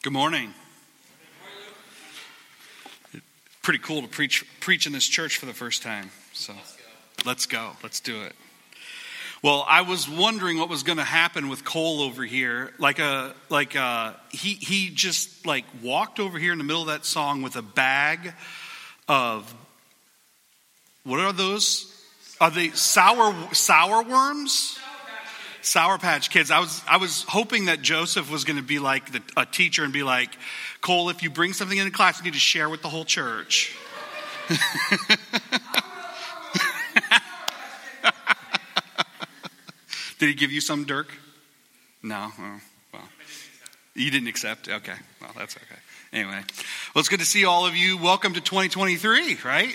Good morning. Pretty cool to preach preach in this church for the first time. So let's go. Let's do it. Well, I was wondering what was going to happen with Cole over here. Like a like a, he he just like walked over here in the middle of that song with a bag of what are those? Are they sour sour worms? Sour Patch Kids. I was I was hoping that Joseph was going to be like the, a teacher and be like, Cole, if you bring something into class, you need to share with the whole church. Did he give you some, Dirk? No. Oh, well, you didn't accept. Okay. Well, that's okay. Anyway, well, it's good to see all of you. Welcome to 2023. Right?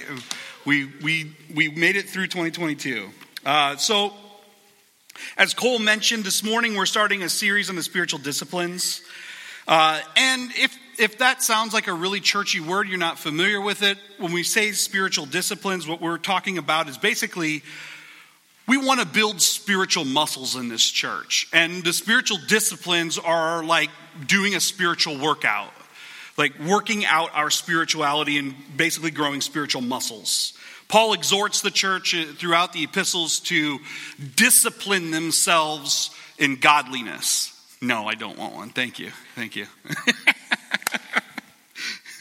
We we we made it through 2022. Uh, so as Cole mentioned this morning, we're starting a series on the spiritual disciplines. Uh, and if, if that sounds like a really churchy word, you're not familiar with it, when we say spiritual disciplines, what we're talking about is basically we want to build spiritual muscles in this church. And the spiritual disciplines are like doing a spiritual workout, like working out our spirituality and basically growing spiritual muscles. Paul exhorts the church uh, throughout the epistles to discipline themselves in godliness. No, I don't want one. Thank you. Thank you.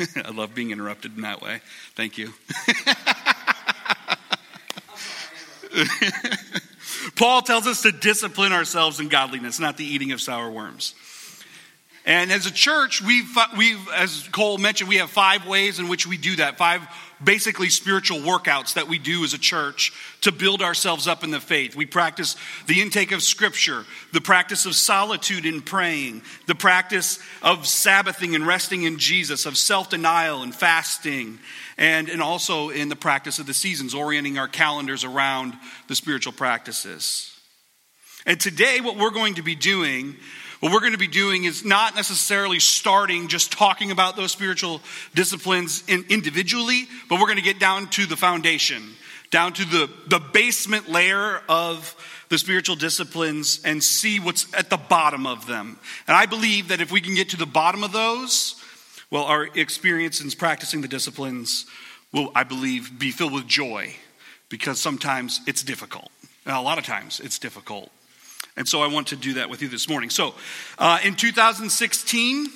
I love being interrupted in that way. Thank you. Paul tells us to discipline ourselves in godliness, not the eating of sour worms. And as a church, we've, we've, as Cole mentioned, we have five ways in which we do that. Five basically spiritual workouts that we do as a church to build ourselves up in the faith. We practice the intake of scripture, the practice of solitude in praying, the practice of Sabbathing and resting in Jesus, of self denial and fasting, and, and also in the practice of the seasons, orienting our calendars around the spiritual practices. And today, what we're going to be doing what we're going to be doing is not necessarily starting just talking about those spiritual disciplines in, individually, but we're going to get down to the foundation, down to the, the basement layer of the spiritual disciplines and see what's at the bottom of them. And I believe that if we can get to the bottom of those, well, our experience in practicing the disciplines will, I believe, be filled with joy because sometimes it's difficult. Now, a lot of times it's difficult. And so I want to do that with you this morning. So uh, in 2016,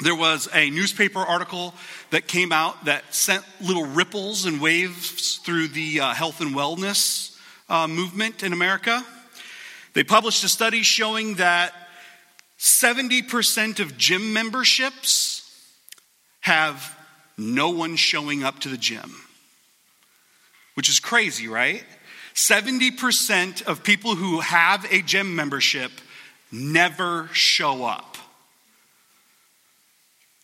there was a newspaper article that came out that sent little ripples and waves through the uh, health and wellness uh, movement in America. They published a study showing that 70% of gym memberships have no one showing up to the gym, which is crazy, right? 70% of people who have a gym membership never show up.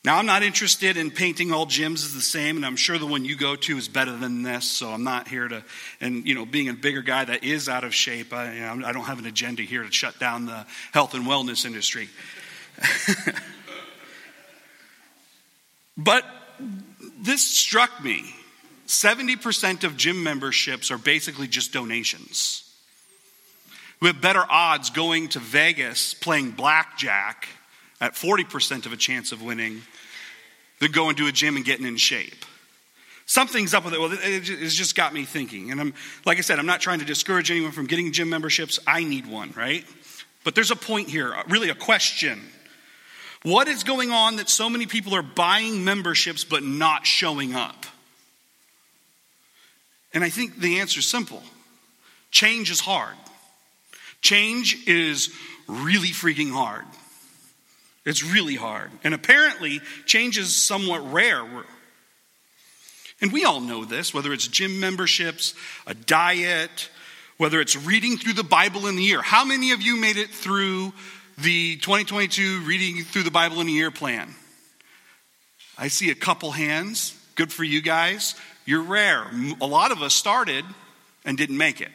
Now, I'm not interested in painting all gyms as the same, and I'm sure the one you go to is better than this, so I'm not here to, and you know, being a bigger guy that is out of shape, I, you know, I don't have an agenda here to shut down the health and wellness industry. but this struck me 70% of gym memberships are basically just donations. We have better odds going to Vegas playing blackjack at 40% of a chance of winning than going to a gym and getting in shape. Something's up with it. Well, it's just got me thinking. And I'm, like I said, I'm not trying to discourage anyone from getting gym memberships. I need one, right? But there's a point here, uh, really a question. What is going on that so many people are buying memberships but not showing up? And I think the answer is simple change is hard. Change is really freaking hard. It's really hard. And apparently, change is somewhat rare. And we all know this, whether it's gym memberships, a diet, whether it's reading through the Bible in the year. How many of you made it through the 2022 reading through the Bible in a year plan? I see a couple hands. Good for you guys. You're rare. A lot of us started and didn't make it.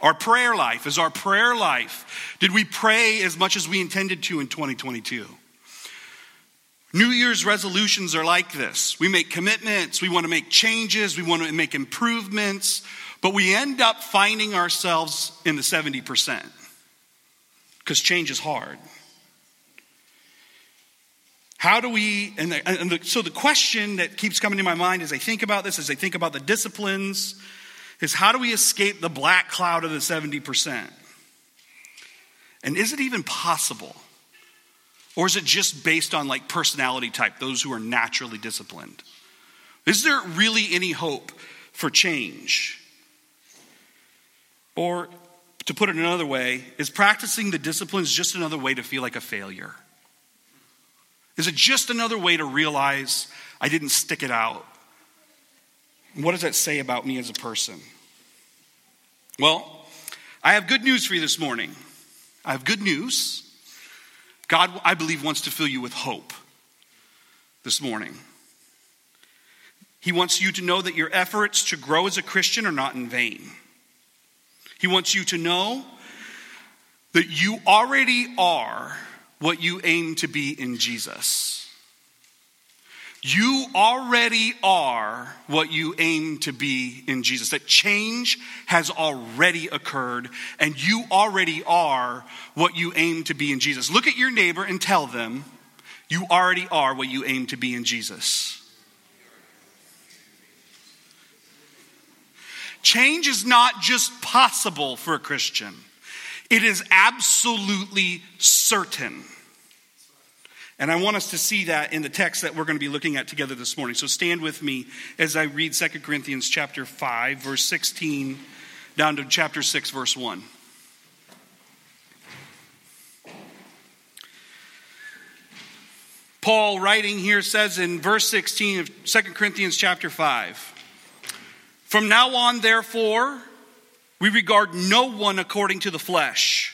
Our prayer life is our prayer life. Did we pray as much as we intended to in 2022? New Year's resolutions are like this. We make commitments, we want to make changes, we want to make improvements, but we end up finding ourselves in the 70% because change is hard. How do we, and, the, and the, so the question that keeps coming to my mind as I think about this, as I think about the disciplines, is how do we escape the black cloud of the 70%? And is it even possible? Or is it just based on like personality type, those who are naturally disciplined? Is there really any hope for change? Or to put it another way, is practicing the disciplines just another way to feel like a failure? Is it just another way to realize I didn't stick it out? What does that say about me as a person? Well, I have good news for you this morning. I have good news. God, I believe, wants to fill you with hope this morning. He wants you to know that your efforts to grow as a Christian are not in vain. He wants you to know that you already are what you aim to be in Jesus. You already are what you aim to be in Jesus. That change has already occurred, and you already are what you aim to be in Jesus. Look at your neighbor and tell them, you already are what you aim to be in Jesus. Change is not just possible for a Christian, it is absolutely certain. And I want us to see that in the text that we're going to be looking at together this morning. So stand with me as I read 2 Corinthians chapter 5 verse 16 down to chapter 6 verse 1. Paul writing here says in verse 16 of 2 Corinthians chapter 5 From now on therefore we regard no one according to the flesh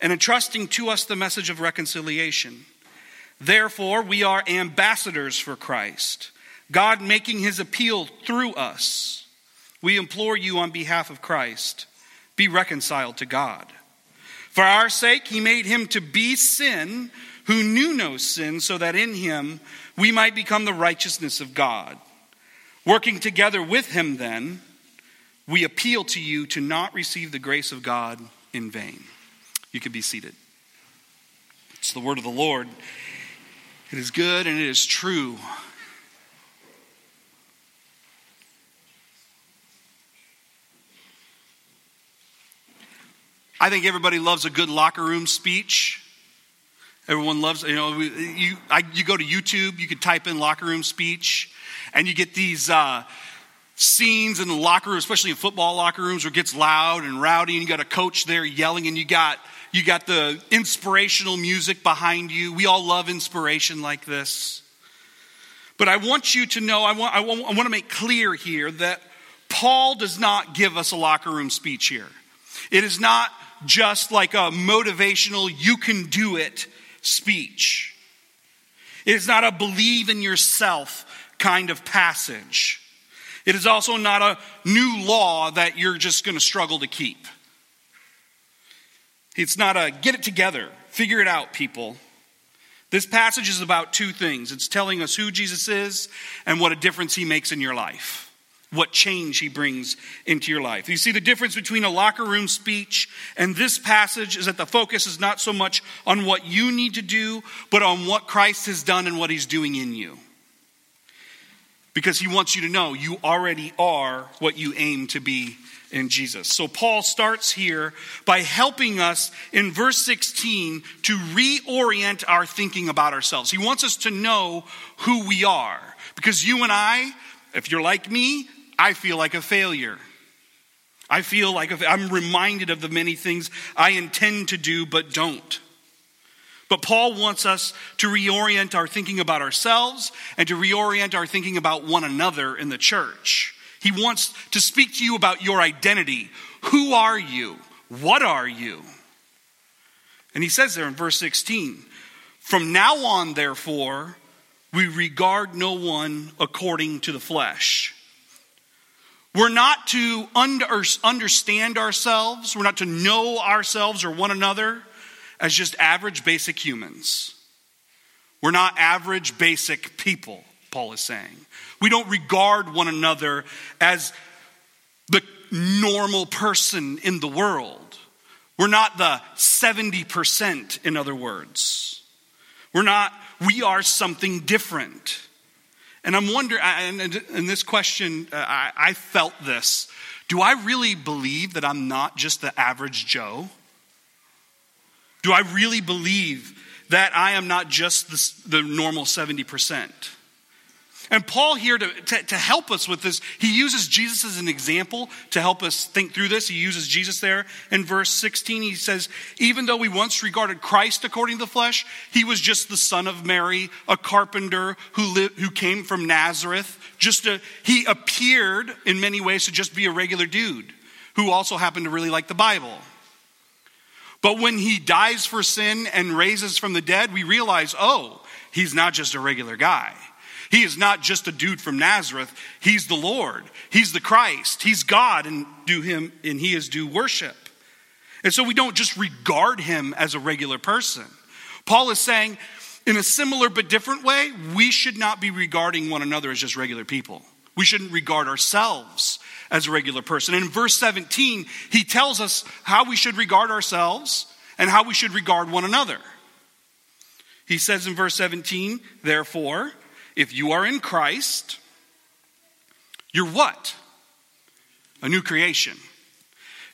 and entrusting to us the message of reconciliation. Therefore, we are ambassadors for Christ, God making his appeal through us. We implore you on behalf of Christ, be reconciled to God. For our sake, he made him to be sin who knew no sin, so that in him we might become the righteousness of God. Working together with him, then, we appeal to you to not receive the grace of God in vain. You can be seated. It's the word of the Lord. It is good and it is true. I think everybody loves a good locker room speech. Everyone loves, you know, you, I, you go to YouTube, you could type in locker room speech, and you get these uh, scenes in the locker room, especially in football locker rooms, where it gets loud and rowdy, and you got a coach there yelling, and you got you got the inspirational music behind you. We all love inspiration like this. But I want you to know, I want, I want, I want to make clear here that Paul does not give us a locker room speech here. It is not just like a motivational, you can do it speech. It is not a believe in yourself kind of passage. It is also not a new law that you're just going to struggle to keep. It's not a get it together, figure it out, people. This passage is about two things it's telling us who Jesus is and what a difference he makes in your life, what change he brings into your life. You see, the difference between a locker room speech and this passage is that the focus is not so much on what you need to do, but on what Christ has done and what he's doing in you. Because he wants you to know you already are what you aim to be in Jesus. So Paul starts here by helping us in verse 16 to reorient our thinking about ourselves. He wants us to know who we are. Because you and I, if you're like me, I feel like a failure. I feel like I'm reminded of the many things I intend to do but don't. But Paul wants us to reorient our thinking about ourselves and to reorient our thinking about one another in the church. He wants to speak to you about your identity. Who are you? What are you? And he says there in verse 16, From now on, therefore, we regard no one according to the flesh. We're not to under, understand ourselves, we're not to know ourselves or one another as just average, basic humans. We're not average, basic people, Paul is saying. We don't regard one another as the normal person in the world. We're not the 70%, in other words. We're not, we are something different. And I'm wondering, and in this question, uh, I felt this. Do I really believe that I'm not just the average Joe? Do I really believe that I am not just the, the normal 70%? And Paul, here to, to, to, help us with this, he uses Jesus as an example to help us think through this. He uses Jesus there in verse 16. He says, Even though we once regarded Christ according to the flesh, he was just the son of Mary, a carpenter who, lived, who came from Nazareth. Just a, he appeared in many ways to just be a regular dude who also happened to really like the Bible. But when he dies for sin and raises from the dead, we realize, oh, he's not just a regular guy. He is not just a dude from Nazareth. He's the Lord. He's the Christ. He's God and do him and he is due worship. And so we don't just regard him as a regular person. Paul is saying in a similar but different way, we should not be regarding one another as just regular people. We shouldn't regard ourselves as a regular person. And in verse 17, he tells us how we should regard ourselves and how we should regard one another. He says in verse 17, therefore, if you are in Christ, you're what? A new creation.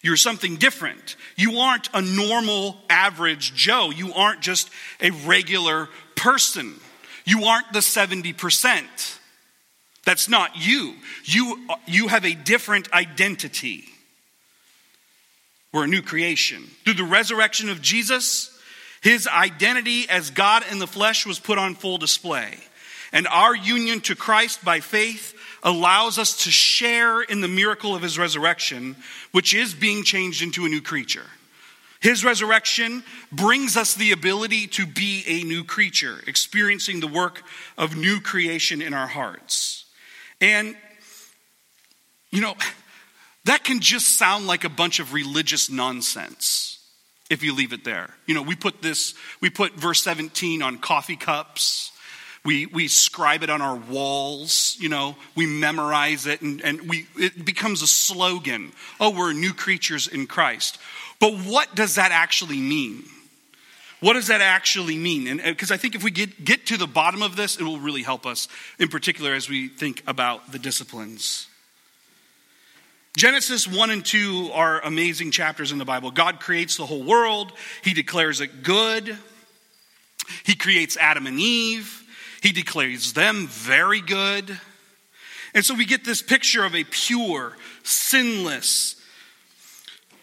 You're something different. You aren't a normal, average Joe. You aren't just a regular person. You aren't the 70%. That's not you. You, you have a different identity. We're a new creation. Through the resurrection of Jesus, his identity as God in the flesh was put on full display. And our union to Christ by faith allows us to share in the miracle of his resurrection, which is being changed into a new creature. His resurrection brings us the ability to be a new creature, experiencing the work of new creation in our hearts. And, you know, that can just sound like a bunch of religious nonsense if you leave it there. You know, we put this, we put verse 17 on coffee cups we, we scribe it on our walls, you know, we memorize it, and, and we, it becomes a slogan. Oh, we're new creatures in Christ. But what does that actually mean? What does that actually mean? And uh, because I think if we get, get to the bottom of this, it will really help us, in particular as we think about the disciplines. Genesis 1 and 2 are amazing chapters in the Bible. God creates the whole world, He declares it good. He creates Adam and Eve. He declares them very good. And so we get this picture of a pure, sinless,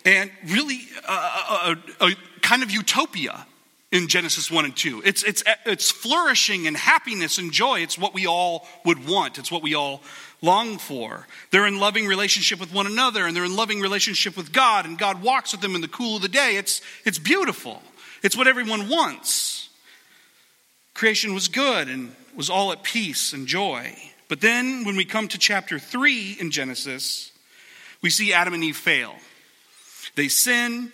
and really a, a, a, a kind of utopia in Genesis 1 and 2. It's, it's, it's flourishing and happiness and joy. It's what we all would want, it's what we all long for. They're in loving relationship with one another and they're in loving relationship with God, and God walks with them in the cool of the day. It's, it's beautiful, it's what everyone wants. Creation was good and was all at peace and joy. But then when we come to chapter 3 in Genesis, we see Adam and Eve fail. They sin,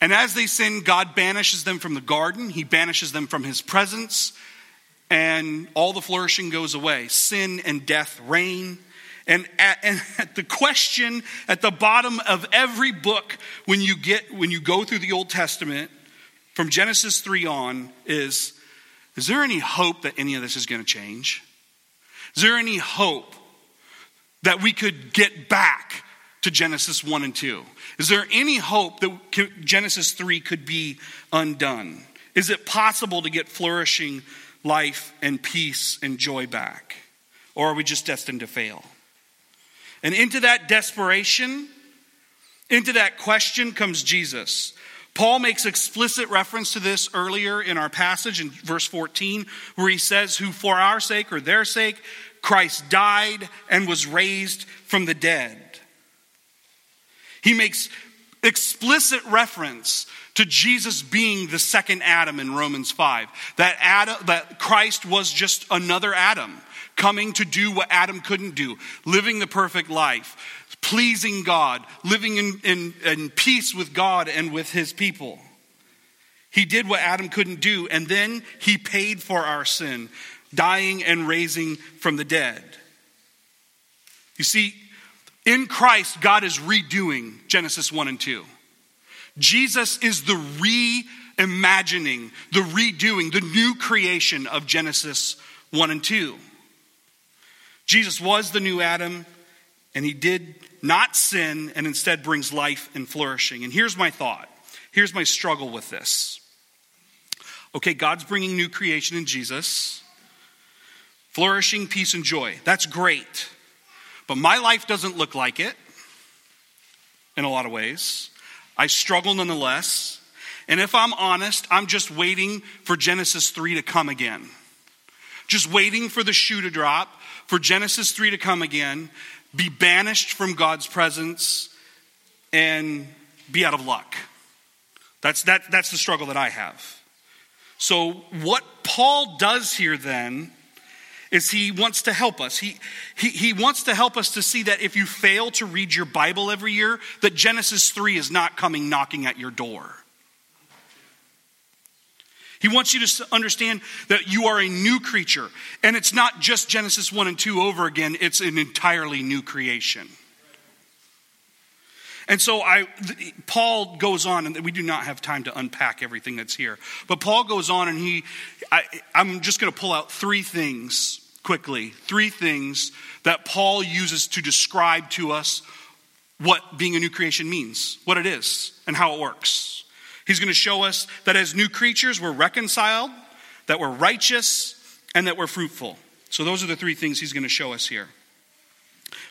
and as they sin, God banishes them from the garden, He banishes them from His presence, and all the flourishing goes away. Sin and death reign. And at, and at, the question at the bottom of every book when you get when you go through the Old Testament from Genesis 3 on is is there any hope that any of this is going to change? Is there any hope that we could get back to Genesis 1 and 2? Is there any hope that Genesis 3 could be undone? Is it possible to get flourishing life and peace and joy back? Or are we just destined to fail? And into that desperation, into that question comes Jesus. Paul makes explicit reference to this earlier in our passage in verse 14, where he says, Who for our sake or their sake, Christ died and was raised from the dead. He makes explicit reference to Jesus being the second Adam in Romans 5. That Adam, that Christ was just another Adam coming to do what Adam couldn't do, living the perfect life, pleasing God, living in, in, in peace with God and with his people. He did what Adam couldn't do, and then he paid for our sin, dying and raising from the dead. You see, in Christ, God is redoing Genesis 1 and 2. Jesus is the reimagining, the redoing, the new creation of Genesis 1 and 2. Jesus was the new Adam, and he did not sin and instead brings life and flourishing. And here's my thought. Here's my struggle with this. Okay, God's bringing new creation in Jesus, flourishing, peace, and joy. That's great. But my life doesn't look like it in a lot of ways. I struggle nonetheless. And if I'm honest, I'm just waiting for Genesis 3 to come again. Just waiting for the shoe to drop, for Genesis 3 to come again, be banished from God's presence, and be out of luck. That's, that, that's the struggle that I have. So, what Paul does here then is he wants to help us. He, he, he wants to help us to see that if you fail to read your Bible every year, that Genesis 3 is not coming knocking at your door. He wants you to understand that you are a new creature. And it's not just Genesis 1 and 2 over again, it's an entirely new creation. And so I, Paul goes on, and we do not have time to unpack everything that's here. But Paul goes on, and he, I, I'm just going to pull out three things quickly. Three things that Paul uses to describe to us what being a new creation means, what it is, and how it works. He's going to show us that as new creatures, we're reconciled, that we're righteous, and that we're fruitful. So, those are the three things he's going to show us here.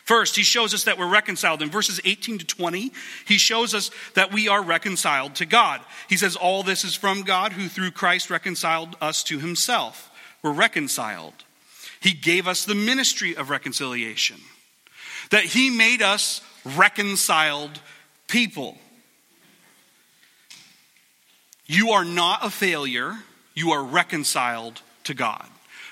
First, he shows us that we're reconciled. In verses 18 to 20, he shows us that we are reconciled to God. He says, All this is from God who through Christ reconciled us to himself. We're reconciled. He gave us the ministry of reconciliation, that he made us reconciled people. You are not a failure, you are reconciled to God.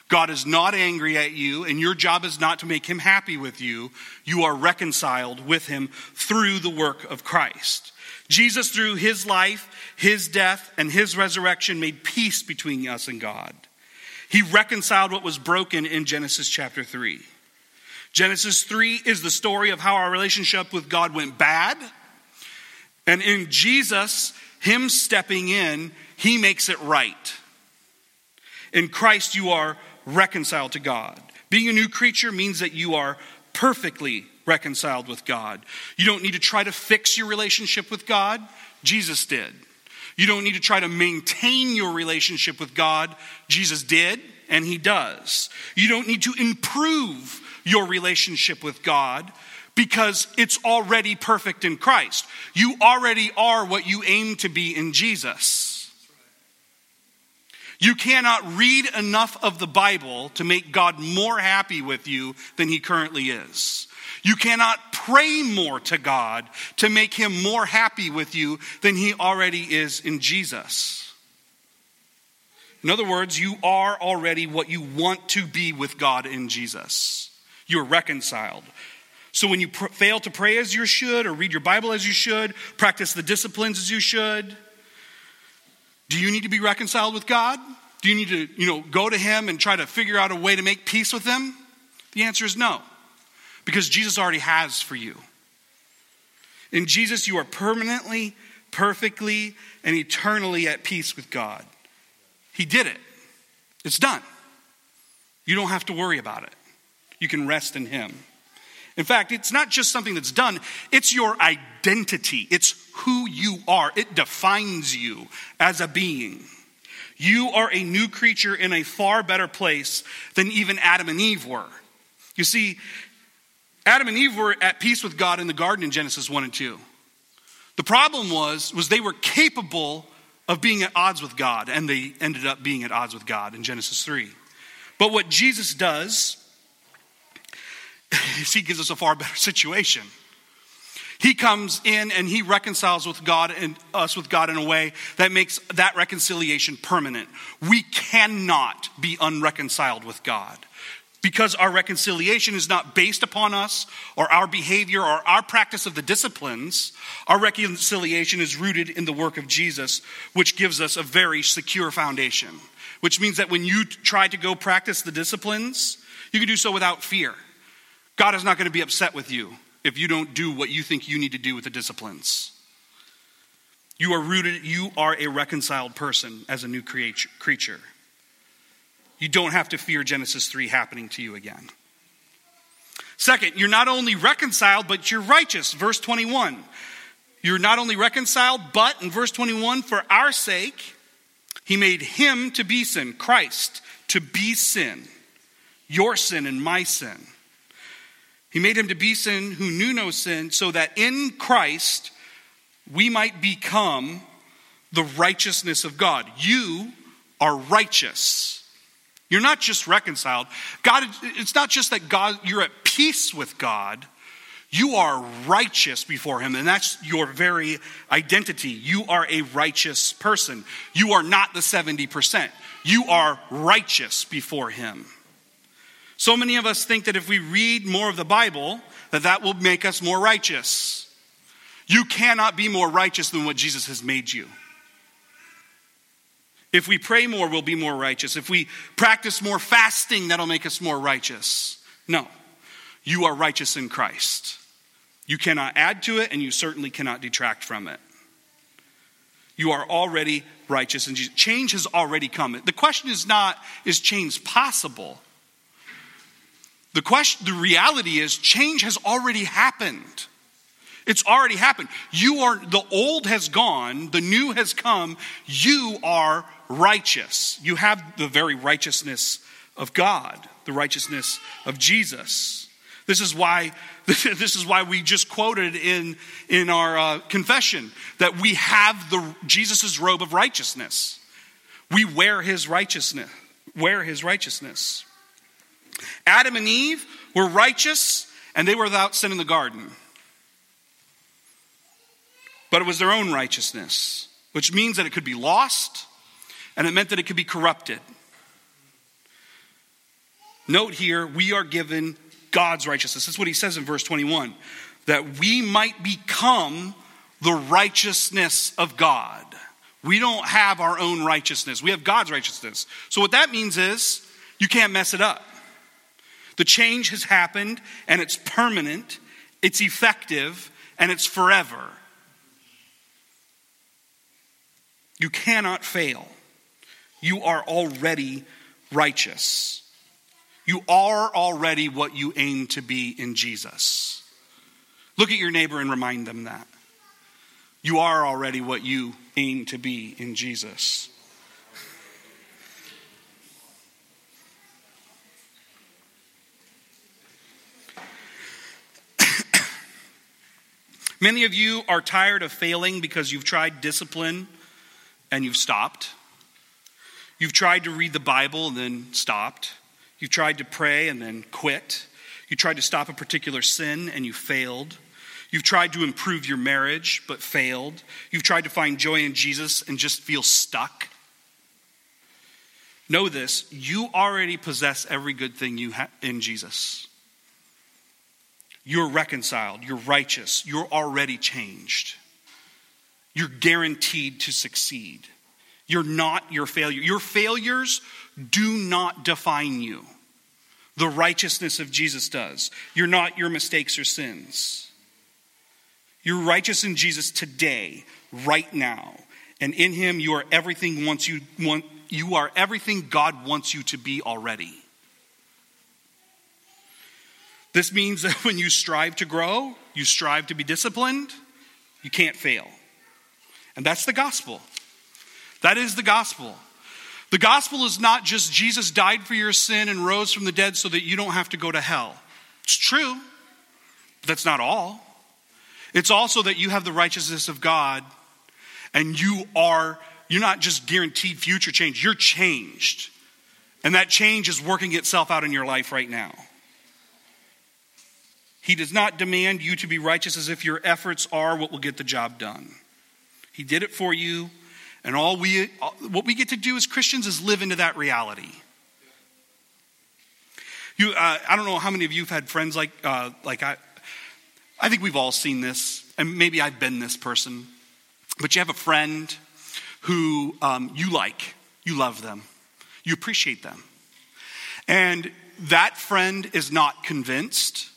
God is not angry at you, and your job is not to make him happy with you. You are reconciled with him through the work of Christ. Jesus, through his life, his death, and his resurrection, made peace between us and God. He reconciled what was broken in Genesis chapter 3. Genesis 3 is the story of how our relationship with God went bad. And in Jesus, him stepping in, he makes it right. In Christ, you are reconciled to God. Being a new creature means that you are perfectly reconciled with God. You don't need to try to fix your relationship with God, Jesus did. You don't need to try to maintain your relationship with God, Jesus did, and He does. You don't need to improve your relationship with God because it's already perfect in Christ. You already are what you aim to be in Jesus. You cannot read enough of the Bible to make God more happy with you than he currently is. You cannot pray more to God to make him more happy with you than he already is in Jesus. In other words, you are already what you want to be with God in Jesus. You're reconciled. So when you pr- fail to pray as you should, or read your Bible as you should, practice the disciplines as you should, do you need to be reconciled with God? Do you need to, you know, go to him and try to figure out a way to make peace with him? The answer is no. Because Jesus already has for you. In Jesus, you are permanently, perfectly, and eternally at peace with God. He did it. It's done. You don't have to worry about it. You can rest in Him. In fact, it's not just something that's done, it's your identity. It's who you are. It defines you as a being. You are a new creature in a far better place than even Adam and Eve were. You see, Adam and Eve were at peace with God in the garden in Genesis 1 and 2. The problem was was they were capable of being at odds with God and they ended up being at odds with God in Genesis 3. But what Jesus does he gives us a far better situation. He comes in and he reconciles with God and us with God in a way that makes that reconciliation permanent. We cannot be unreconciled with God because our reconciliation is not based upon us or our behavior or our practice of the disciplines. Our reconciliation is rooted in the work of Jesus, which gives us a very secure foundation. Which means that when you try to go practice the disciplines, you can do so without fear. God is not going to be upset with you if you don't do what you think you need to do with the disciplines. You are rooted, you are a reconciled person as a new creature. You don't have to fear Genesis 3 happening to you again. Second, you're not only reconciled, but you're righteous. Verse 21. You're not only reconciled, but in verse 21, for our sake, he made him to be sin, Christ to be sin, your sin and my sin he made him to be sin who knew no sin, so that in Christ we might become the righteousness of God. You are righteous. You're not just reconciled. God, it's not just that God, you're at peace with God. You are righteous before Him, and that's your very identity. You are a righteous person. You are not the 70%. You are righteous before Him. So many of us think that if we read more of the Bible, that that will make us more righteous. You cannot be more righteous than what Jesus has made you. If we pray more, we'll be more righteous. If we practice more fasting, that'll make us more righteous. No, you are righteous in Christ. You cannot add to it, and you certainly cannot detract from it. You are already righteous, and change has already come. The question is not, is change possible? The question, the reality is, change has already happened. It's already happened. You are, the old has gone, the new has come. You are righteous. You have the very righteousness of God, the righteousness of Jesus. This is why, this is why we just quoted in, in our uh, confession that we have the Jesus' robe of righteousness. We wear his righteousness, wear his righteousness. Adam and Eve were righteous and they were without sin in the garden. But it was their own righteousness, which means that it could be lost and it meant that it could be corrupted. Note here, we are given God's righteousness. That's what he says in verse 21 that we might become the righteousness of God. We don't have our own righteousness, we have God's righteousness. So, what that means is you can't mess it up. The change has happened and it's permanent, it's effective, and it's forever. You cannot fail. You are already righteous. You are already what you aim to be in Jesus. Look at your neighbor and remind them that. You are already what you aim to be in Jesus. Many of you are tired of failing because you've tried discipline and you've stopped. You've tried to read the Bible and then stopped. You've tried to pray and then quit. You tried to stop a particular sin and you failed. You've tried to improve your marriage but failed. You've tried to find joy in Jesus and just feel stuck. Know this you already possess every good thing you have in Jesus. You're reconciled, you're righteous, you're already changed. You're guaranteed to succeed. You're not your failure. Your failures do not define you. The righteousness of Jesus does. You're not your mistakes or sins. You're righteous in Jesus today, right now. And in him you are everything wants you want you are everything God wants you to be already. This means that when you strive to grow, you strive to be disciplined, you can't fail. And that's the gospel. That is the gospel. The gospel is not just Jesus died for your sin and rose from the dead so that you don't have to go to hell. It's true, but that's not all. It's also that you have the righteousness of God and you are, you're not just guaranteed future change, you're changed. And that change is working itself out in your life right now. He does not demand you to be righteous as if your efforts are what will get the job done. He did it for you, and all we what we get to do as Christians is live into that reality. You, uh, I don't know how many of you have had friends like uh, like I. I think we've all seen this, and maybe I've been this person. But you have a friend who um, you like, you love them, you appreciate them, and that friend is not convinced,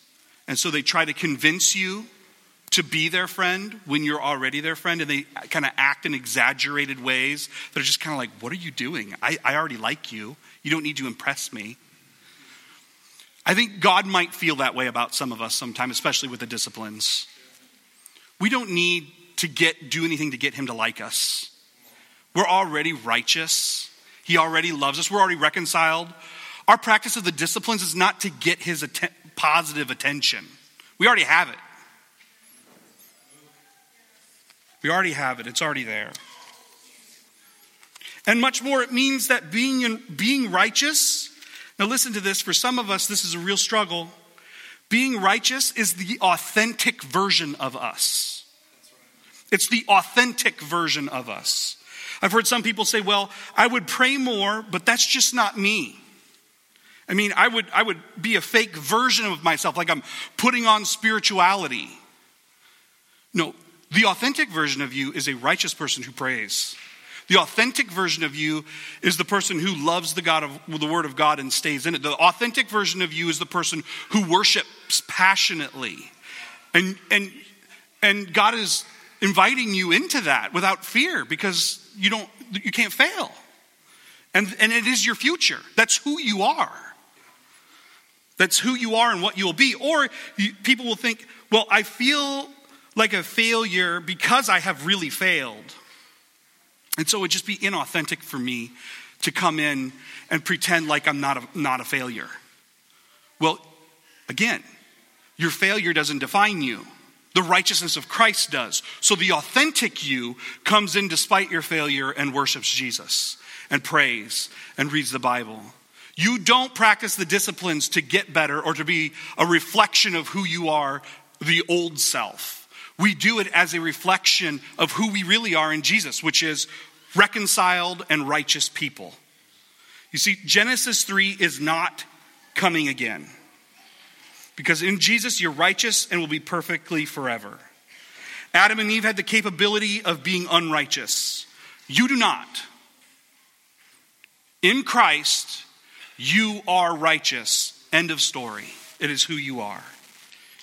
and so they try to convince you to be their friend when you're already their friend, and they kind of act in exaggerated ways that are just kind of like, What are you doing? I, I already like you. You don't need to impress me. I think God might feel that way about some of us sometimes, especially with the disciplines. We don't need to get do anything to get him to like us. We're already righteous. He already loves us. We're already reconciled. Our practice of the disciplines is not to get his att- positive attention. We already have it. We already have it. It's already there. And much more, it means that being, in, being righteous, now listen to this, for some of us, this is a real struggle. Being righteous is the authentic version of us. It's the authentic version of us. I've heard some people say, well, I would pray more, but that's just not me. I mean, I would, I would be a fake version of myself, like I'm putting on spirituality. No, the authentic version of you is a righteous person who prays. The authentic version of you is the person who loves the God of the Word of God and stays in it. The authentic version of you is the person who worships passionately. And and and God is inviting you into that without fear because you don't you can't fail. And and it is your future. That's who you are. That's who you are and what you'll be. Or you, people will think, well, I feel like a failure because I have really failed. And so it would just be inauthentic for me to come in and pretend like I'm not a, not a failure. Well, again, your failure doesn't define you. The righteousness of Christ does. So the authentic you comes in despite your failure and worships Jesus and prays and reads the Bible. You don't practice the disciplines to get better or to be a reflection of who you are, the old self. We do it as a reflection of who we really are in Jesus, which is reconciled and righteous people. You see, Genesis 3 is not coming again. Because in Jesus, you're righteous and will be perfectly forever. Adam and Eve had the capability of being unrighteous. You do not. In Christ, you are righteous. End of story. It is who you are.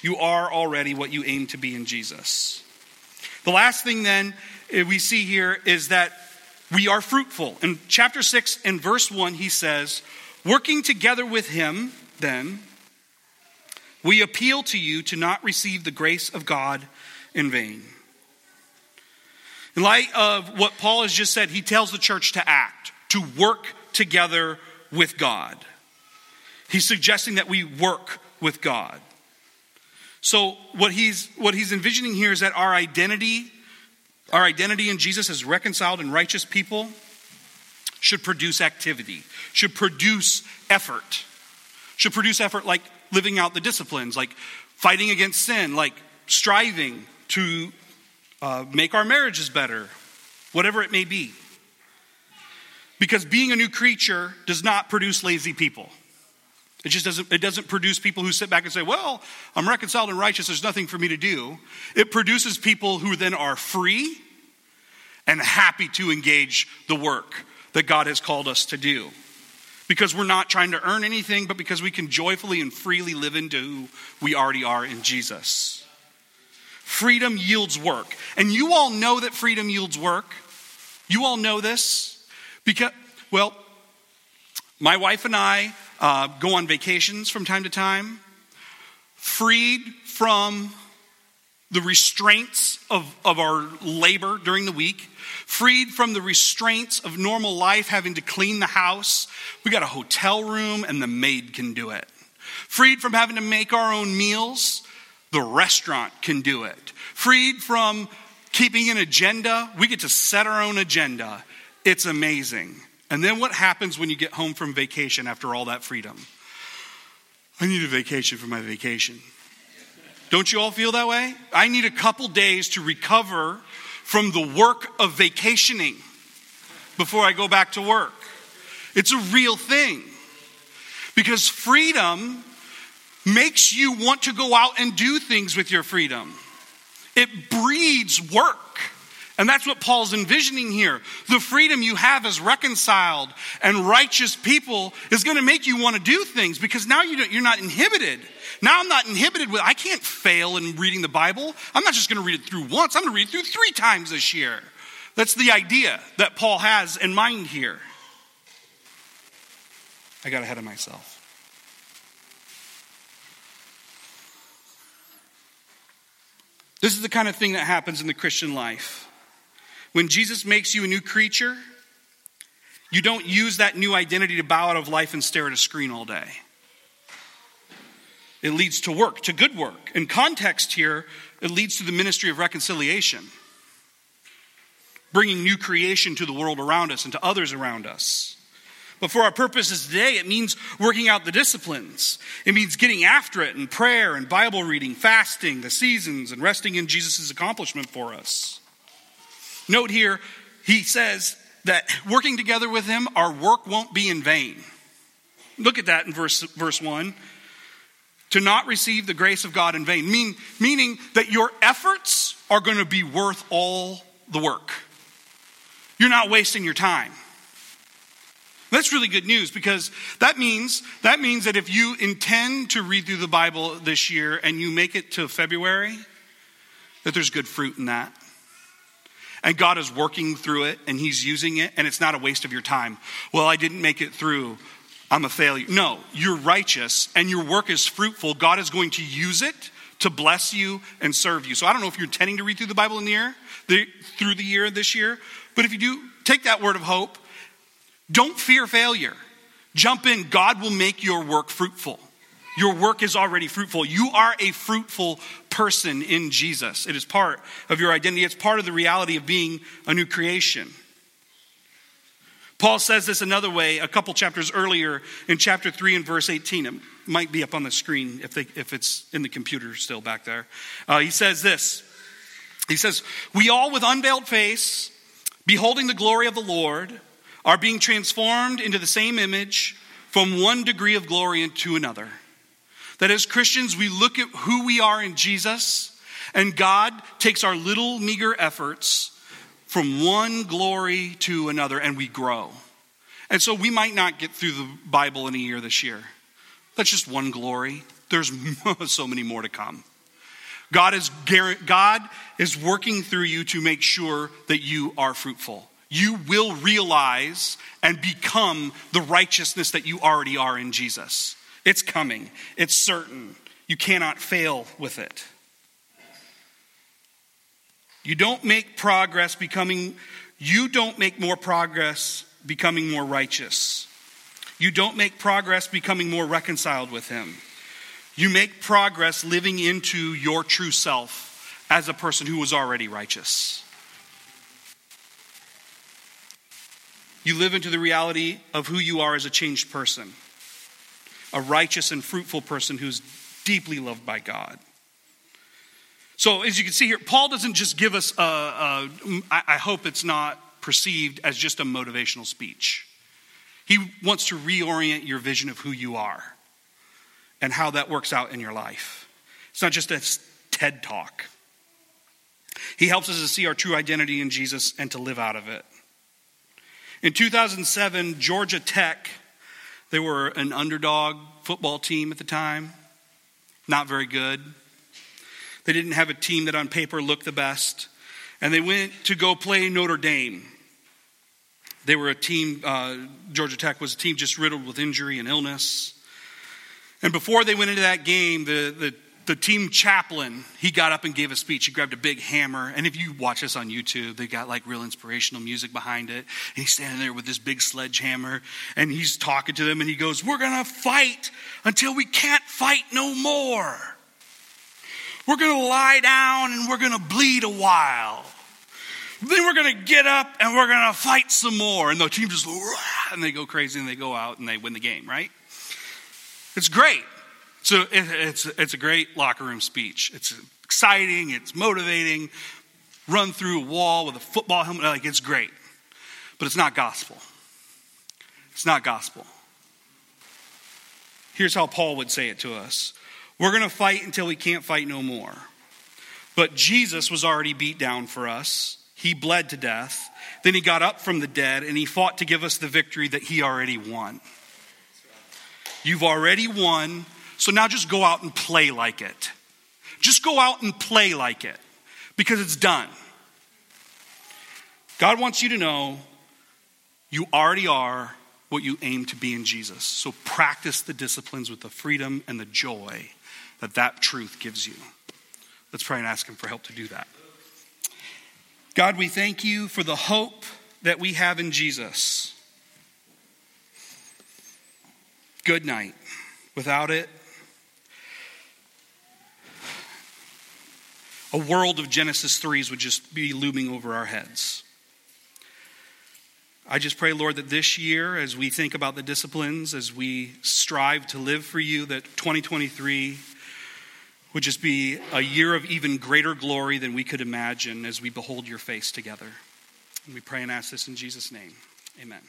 You are already what you aim to be in Jesus. The last thing then eh, we see here is that we are fruitful. In chapter 6 and verse 1, he says, Working together with him, then, we appeal to you to not receive the grace of God in vain. In light of what Paul has just said, he tells the church to act, to work together with God. He's suggesting that we work with God. So what he's what he's envisioning here is that our identity, our identity in Jesus as reconciled and righteous people should produce activity, should produce effort. Should produce effort like living out the disciplines, like fighting against sin, like striving to uh, make our marriages better, whatever it may be. Because being a new creature does not produce lazy people. It just doesn't, it doesn't produce people who sit back and say, Well, I'm reconciled and righteous, there's nothing for me to do. It produces people who then are free and happy to engage the work that God has called us to do. Because we're not trying to earn anything, but because we can joyfully and freely live into who we already are in Jesus. Freedom yields work. And you all know that freedom yields work. You all know this because, well, my wife and I uh, go on vacations from time to time, freed from the restraints of, of our labor during the week, freed from the restraints of normal life, having to clean the house. We got a hotel room and the maid can do it. Freed from having to make our own meals, the restaurant can do it. Freed from keeping an agenda, we get to set our own agenda. It's amazing. And then what happens when you get home from vacation after all that freedom? I need a vacation for my vacation. Don't you all feel that way? I need a couple days to recover from the work of vacationing before I go back to work. It's a real thing. Because freedom makes you want to go out and do things with your freedom. It breeds work. And that's what Paul's envisioning here. The freedom you have as reconciled and righteous people is going to make you want to do things because now you are not inhibited. Now I'm not inhibited with, I can't fail in reading the Bible. I'm not just going to read it through once, I'm going to read it through three times this year. That's the idea that Paul has in mind here. I got ahead of myself. This is the kind of thing that happens in the Christian life. When Jesus makes you a new creature, you don't use that new identity to bow out of life and stare at a screen all day. It leads to work, to good work. In context here, it leads to the ministry of reconciliation, bringing new creation to the world around us and to others around us. But for our purposes today, it means working out the disciplines. It means getting after it in prayer and Bible reading, fasting, the seasons, and resting in Jesus' accomplishment for us. Note here, he says that working together with him, our work won't be in vain. Look at that in verse, verse 1. To not receive the grace of God in vain, mean, meaning that your efforts are going to be worth all the work. You're not wasting your time. That's really good news because that means that means that if you intend to read through the Bible this year and you make it to February, that there's good fruit in that. And God is working through it and He's using it, and it's not a waste of your time. Well, I didn't make it through. I'm a failure. No, you're righteous and your work is fruitful. God is going to use it to bless you and serve you. So I don't know if you're intending to read through the Bible in the year, the, through the year this year, but if you do, take that word of hope don't fear failure. Jump in. God will make your work fruitful. Your work is already fruitful. You are a fruitful person in Jesus. It is part of your identity, it's part of the reality of being a new creation. Paul says this another way a couple chapters earlier in chapter 3 and verse 18. It might be up on the screen if, they, if it's in the computer still back there. Uh, he says this He says, We all with unveiled face, beholding the glory of the Lord, are being transformed into the same image from one degree of glory into another. That as Christians, we look at who we are in Jesus, and God takes our little meager efforts from one glory to another, and we grow. And so we might not get through the Bible in a year this year. That's just one glory. There's so many more to come. God is, God is working through you to make sure that you are fruitful you will realize and become the righteousness that you already are in Jesus. It's coming, it's certain. You cannot fail with it. You don't make progress becoming, you don't make more progress becoming more righteous. You don't make progress becoming more reconciled with Him. You make progress living into your true self as a person who was already righteous. You live into the reality of who you are as a changed person, a righteous and fruitful person who's deeply loved by God. So, as you can see here, Paul doesn't just give us a, a I hope it's not perceived as just a motivational speech. He wants to reorient your vision of who you are and how that works out in your life. It's not just a TED talk. He helps us to see our true identity in Jesus and to live out of it. In 2007, Georgia Tech, they were an underdog football team at the time, not very good. They didn't have a team that on paper looked the best. And they went to go play Notre Dame. They were a team, uh, Georgia Tech was a team just riddled with injury and illness. And before they went into that game, the, the the team chaplain, he got up and gave a speech. He grabbed a big hammer. And if you watch this on YouTube, they got like real inspirational music behind it. And he's standing there with this big sledgehammer and he's talking to them and he goes, We're going to fight until we can't fight no more. We're going to lie down and we're going to bleed a while. Then we're going to get up and we're going to fight some more. And the team just, and they go crazy and they go out and they win the game, right? It's great. So it, it's, it's a great locker room speech. It's exciting, it's motivating. Run through a wall with a football helmet, like it's great. But it's not gospel. It's not gospel. Here's how Paul would say it to us We're going to fight until we can't fight no more. But Jesus was already beat down for us. He bled to death. Then he got up from the dead and he fought to give us the victory that he already won. You've already won, so now just go out and play like it. Just go out and play like it because it's done. God wants you to know you already are what you aim to be in Jesus. So practice the disciplines with the freedom and the joy that that truth gives you. Let's pray and ask Him for help to do that. God, we thank you for the hope that we have in Jesus. Good night. Without it, a world of Genesis 3s would just be looming over our heads. I just pray, Lord, that this year, as we think about the disciplines, as we strive to live for you, that 2023 would just be a year of even greater glory than we could imagine as we behold your face together. And we pray and ask this in Jesus' name. Amen.